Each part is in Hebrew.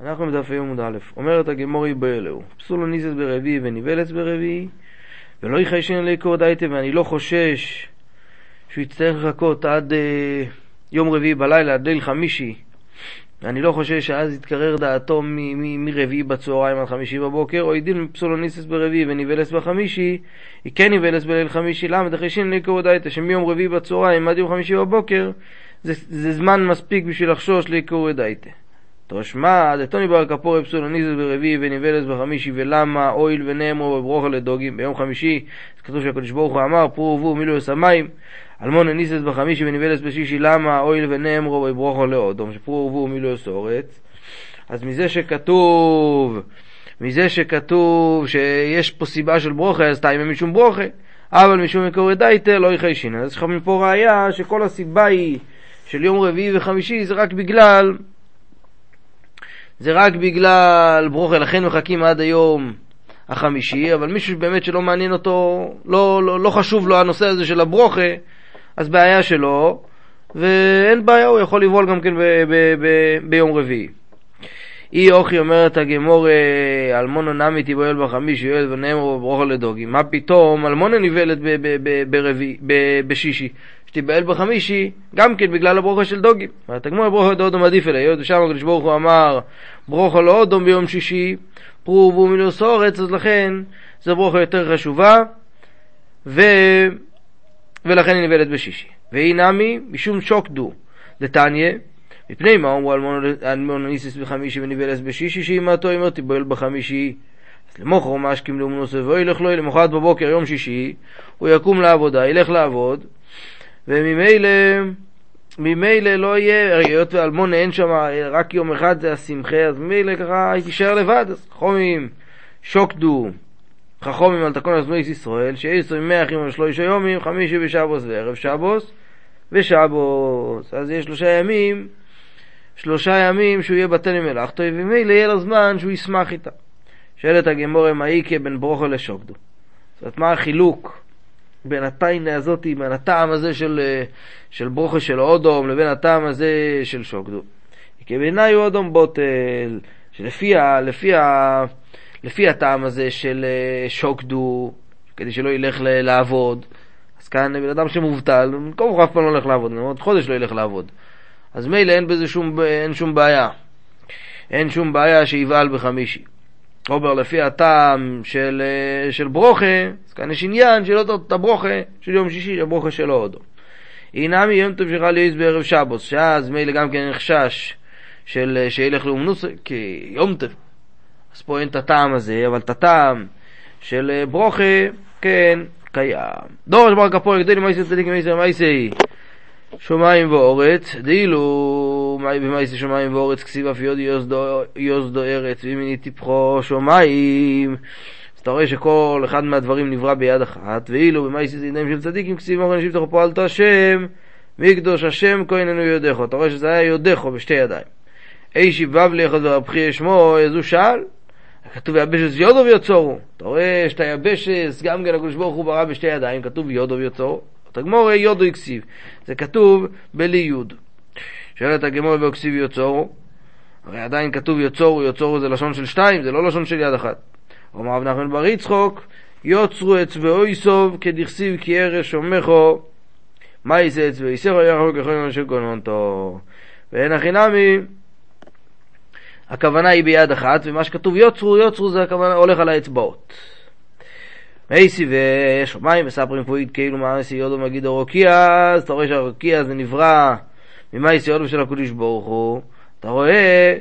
אנחנו בדף עמוד א', אומרת הגמורי באלוהו, פסולו ניסס ברביעי וניבלס ברביעי, ולא יחיישן ליקור דייטה, ואני לא חושש שהוא יצטרך לחכות עד אה, יום רביעי בלילה, עד ליל חמישי. אני לא חושש שאז יתקרר דעתו מרביעי בצהריים עד חמישי בבוקר, או ידין מפסולוניסס ברביעי וניבלס בחמישי, היא כן ניבלס בליל חמישי, למה דחיישין ליקור דייטה, שמיום רביעי בצהריים עד יום חמישי בבוקר, זה, זה זמן מספיק בשביל לחשוש ליקור דייטה. תושמע, דתוני בר כפורי פסולוניזס ברביעי וניבלס בחמישי ולמה? אויל ונאמרו וברוכה לדוגים ביום חמישי כתוב שהקדוש ברוך הוא אמר פרו ורבו מילאו השמיים אלמון הניסס בחמישי וניבלס בשישי למה? אויל ונאמרו וברוכה לאודום שפרו ורבו מילאו אורץ אז מזה שכתוב מזה שכתוב שיש פה סיבה של ברוכה אז תאימה משום ברוכה. אבל משום מקורי דייטה לא יחיישין אז יש לך מפה ראייה שכל הסיבה היא של יום רביעי וחמישי זה רק בגלל זה רק בגלל ברוכה, לכן מחכים עד היום החמישי, אבל מישהו באמת שלא מעניין אותו, לא, לא, לא חשוב לו הנושא הזה של הברוכה, אז בעיה שלו, ואין בעיה, הוא יכול לבעול גם כן ב, ב, ב, ביום רביעי. אי אוכי אומרת הגמור אלמונו נמי תיבואל בחמישי יואל ונאמרו ברוכה לדוגי. מה פתאום אלמונה נבהלת בשישי. שתיבהל בחמישי, גם כן בגלל הברוכה של דוגים. התגמור ברוכו דאודום עדיף אליה, היות ושם הקדוש ברוך הוא אמר ברוכו לא אודום ביום שישי, פרו ורבו מילוס אורץ, אז לכן זו ברוכה יותר חשובה, ו... ולכן היא נבלת בשישי. והיא נמי משום שוקדו דתניא, מפני מה אמרו אלמונוניסיס בחמישי ונבלס בשישי, שאימתו אמר תיבהל בחמישי. אז למוכר משכים לאומנוסו ואילך לו, למחרת בבוקר יום שישי, הוא יקום לעבודה, ילך לעבוד, וממילא ממילא לא יהיה, היות ואלמון אין שם רק יום אחד זה השמחה, אז ממילא ככה תישאר לבד, אז חכומים שוקדו חכומים על תקון הזמייס ישראל, שאיסו עם מאה אחים ושלושה יומים, חמישי ושבוס וערב שבוס ושבוס. אז יש שלושה ימים, שלושה ימים שהוא יהיה בטל ממלאכתו, וממילא יהיה לו זמן שהוא ישמח איתה. שואלת הגמורה מאיקה בין ברוכו לשוקדו. זאת אומרת, מה החילוק? בין הטיינה הזאת, בין הטעם הזה של, אה, של ברוכה של אודום, לבין הטעם הזה של שוקדו. כי בעיניי הוא אודום בוטל, שלפי ה, לפי ה, לפי הטעם הזה של אה, שוקדו, כדי שלא ילך לעבוד, אז כאן בן אדם שמובטל, במקום הוא אף פעם לא הולך לעבוד, עוד חודש לא ילך לעבוד. אז מילא אין בזה שום, אין שום בעיה. אין שום בעיה שיבעל בחמישי. אומר לפי הטעם של, אה, של ברוכה, אז כאן יש עניין של אותו את הברוכה של יום שישי, הברוכה של ההודו. אינמי יום טוב שלך להיות בערב שבוס, שאז מילא גם כן חשש של אה, שילך לאומנוס, כי יום טוב. אז פה אין את הטעם הזה, אבל את הטעם של אה, ברוכה, כן, קיים. דורש בר כפור, גדל מייסי צדיק מייסי מייסי שמיים ואורץ, דאילו במאיסי שמיים ואורץ כסיב אף יודי יוסדו ארץ, ואם אני טיפחו שמיים, אז אתה רואה שכל אחד מהדברים נברא ביד אחת, ואילו במאיסי זה ידיים של צדיקים כסיב אמרו נשיב תוכו פועלתו השם, מקדוש השם כהננו יודכו, אתה רואה שזה היה יודכו בשתי ידיים. אי שיבב ליחד ורבחי שמו, אז הוא שאל, כתוב יבשס יודו ויוצורו, אתה רואה שאתה יבשס, גם כן הקדוש ברוך הוא ברא בשתי ידיים, כתוב יודו ויוצורו. הגמור יודו הכסיב, זה כתוב בלי יוד. שואלת הגמור והכסיב יוצורו, הרי עדיין כתוב יוצורו, יוצורו זה לשון של שתיים, זה לא לשון של יד אחת. אומר רב נחמן בר יצחוק, יוצרו אצבעו סוב כדכסיב כי ארש שומכו, מה יעשה אצבעו סרו יחוק יכולים של גונונתו. ואין הכי נמי, הכוונה היא ביד אחת, ומה שכתוב יוצרו, יוצרו זה הכוונה הולך על האצבעות. מייסי ושמיים מספרים פה כאילו מאמסי יודו מגיד הרוקיע, אז אתה רואה שהרוקיע זה נברא ממייסי יודו של הקודש ברוך הוא, אתה רואה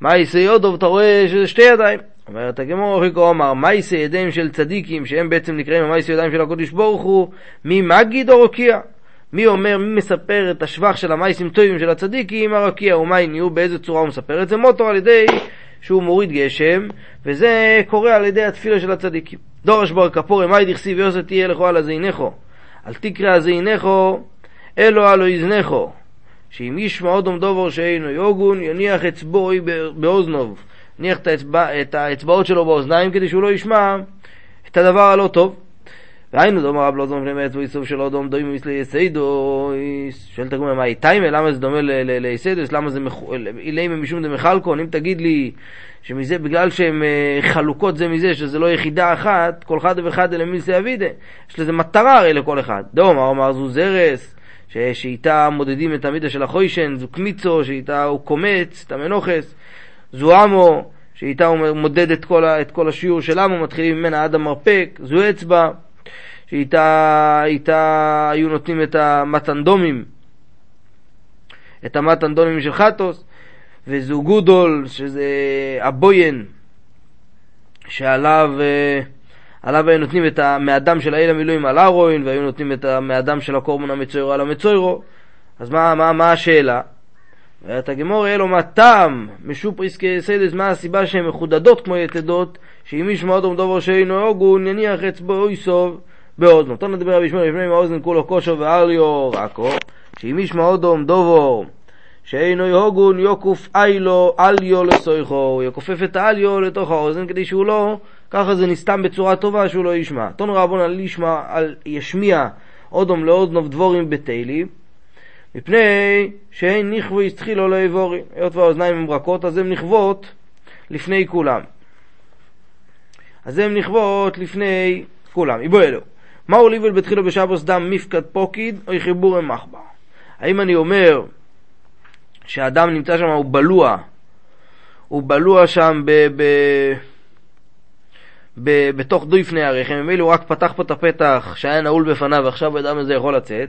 מייסי יודו ואתה רואה שזה שתי ידיים. אומרת הגמור ריקו אמר מייסי ידיים של צדיקים שהם בעצם נקראים המייסי ידיים של הקודש ברוך הוא מי מגיד הרוקיע? מי אומר, מי מספר את השבח של המייסים טובים של הצדיקים, הרקיע ומה עניו, באיזה צורה הוא מספר את זה? מוטו על ידי שהוא מוריד גשם, וזה קורה על ידי התפילה של הצדיקים. דורש בר כפורי, מאי דכסיב יוסף תהיה לכו על הזינכו, אל תקרא הזינכו, אלו הלו יזנכו, שאם ישמע אודום דובר שאינו יוגון, יניח אצבעוי באוזנוב, יניח את, האצבע, את האצבעות שלו באוזניים כדי שהוא לא ישמע את הדבר הלא טוב. והיינו דומה רב לא זום לפני מעץ ואיסוף של אודום דוים מסלי יסיידו שואל תגמר מה איתיימה למה זה דומה ליסיידוס למה זה אילימה משום דמחלקון? אם תגיד לי שמזה בגלל שהן אה, חלוקות זה מזה שזה לא יחידה אחת כל אחד ואחד אלה מיסי אבידה? יש לזה מטרה הרי לכל אחד. דומה אמר זו זרס שאיתה מודדים את המידה של החוישן זו קמיצו שאיתה הוא קומץ את המנוחס זו עמו שאיתה הוא מודד את כל, את כל השיעור של עמו מתחילים ממנה עד המרפק זו אצבע שאיתה איתה היו נותנים את המתנדומים, את המתנדומים של חטוס, וזו גודול, שזה הבויין, שעליו אה, עליו היו נותנים את המאדם של האל המילואים על ארוין, והיו נותנים את המאדם של הקורבן המצוירו על המצוירו. אז מה, מה, מה השאלה? ואת הגמור יהיה לו מה טעם משופריס כסיידס, מה הסיבה שהן מחודדות כמו יתדות, שאם איש מאוד עומדו שאינו הוגון, יניח אצבעו יסוב באוזנו. תנו נדבר רבי שמואל לפני עם האוזן כולו כושר ואריו רקו, שאם איש מאודום דובו שאינו יהוגון יוקוף איילו אליו לסויכו, הוא יכופף את האליו לתוך האוזן כדי שהוא לא, ככה זה נסתם בצורה טובה שהוא לא ישמע. תנו רבון על ישמע, על ישמיע אודום לאודנוב דבורים בתהילי, מפני שאין נכבו יסתחילו לאבורי. היות והאוזניים הן רכות אז הן נכבות לפני כולם. אז הן נכבות לפני כולם. איבו אלו. מהו ליבל בתחילו בשבוס דם מפקד פוקיד או חיבור עם מחבר? האם אני אומר שהאדם נמצא שם, הוא בלוע, הוא בלוע שם ב... ב... ב, בתוך דויפני הרחם, ממילא הוא רק פתח פה את הפתח שהיה נעול בפניו ועכשיו האדם הזה יכול לצאת,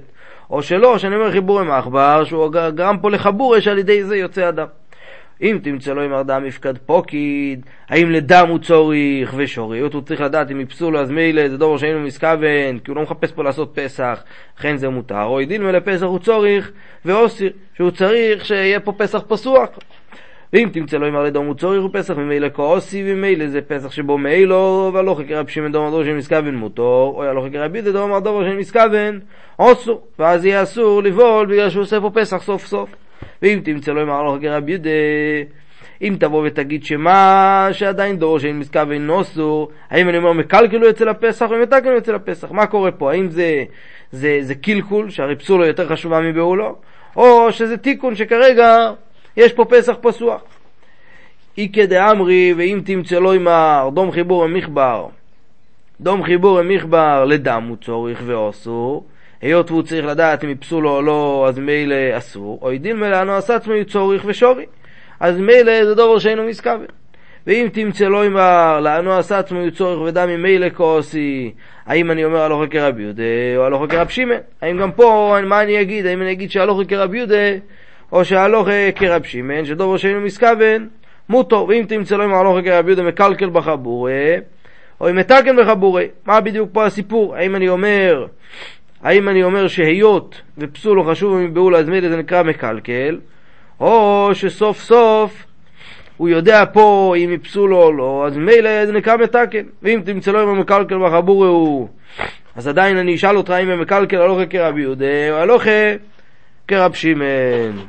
או שלא, שאני אומר חיבור עם עכבר, שהוא גרם פה לחבורש על ידי זה יוצא אדם. אם תמצא לו עם אדם מפקד פוקיד, האם לדם הוא צוריך ושוריות, הוא צריך לדעת אם יפסו לו אז מילא זה דור שהיינו מסכוון, כי הוא לא מחפש פה לעשות פסח, לכן זה מותר, או ידין מלפסח הוא צוריך ואוסיר, שהוא צריך שיהיה פה פסח פסוח. ואם תמצא לו עם הרי דום הוא צוריך הוא פסח ממילא כאוסי ומילא זה פסח שבו מילא והלוך כרב שמעון דום הדור של מסכוון מותר, או יהלוך כרב ידע דום הדור של מסכוון אוסור, ואז יהיה אסור לבעול בגלל שהוא עושה פה פסח סוף סוף. ואם תמצא לו אמר לו כרב יהודה, אם תבוא ותגיד שמה שעדיין דור שאין מזכר ואין נוסו, האם אני אומר מקלקלו אצל הפסח או מתקלו אצל הפסח? מה קורה פה? האם זה, זה, זה קלקול, שהרי פסולו יותר חשובה מבעולו, או שזה תיקון שכרגע יש פה פסח פסוח? איקא דאמרי, ואם תמצא לו אמר דום חיבור המחבר, דום חיבור המחבר לדם הוא צורך ואוסור, היות והוא צריך לדעת אם יפסו לו או לא, אז מילא אסור, או ידין מלאנו עשה עצמו צורך ושורי, אז מילא זה דבר שאינו מסכוון. ואם תמצא לו אמר, לאנו עשה עצמו צורך ודם ממילא כוסי, האם אני אומר הלוך כרבי יהודה או הלוך כרב שמעון? האם גם פה, מה אני אגיד? האם אני אגיד שהלוך כרבי יהודה או שהלוך כרב שמעון, שדובר שאינו מסכוון, מותר. ואם תמצא לו אמר הלוך כרבי יהודה מקלקל בחבורי, או אם מתקן בחבורי, מה בדיוק פה הסיפור? האם אני אומר האם אני אומר שהיות ופסול הוא חשוב מבעול אז מילא זה נקרא מקלקל, או שסוף סוף הוא יודע פה אם יפסול או לא, אז מילא זה נקרא מתקן. ואם תמצא לו אם המקלקל בחבורי הוא, אז עדיין אני אשאל אותך אם המקלקל הלוכה כרבי יהודה או הלוכה כרב שמעון.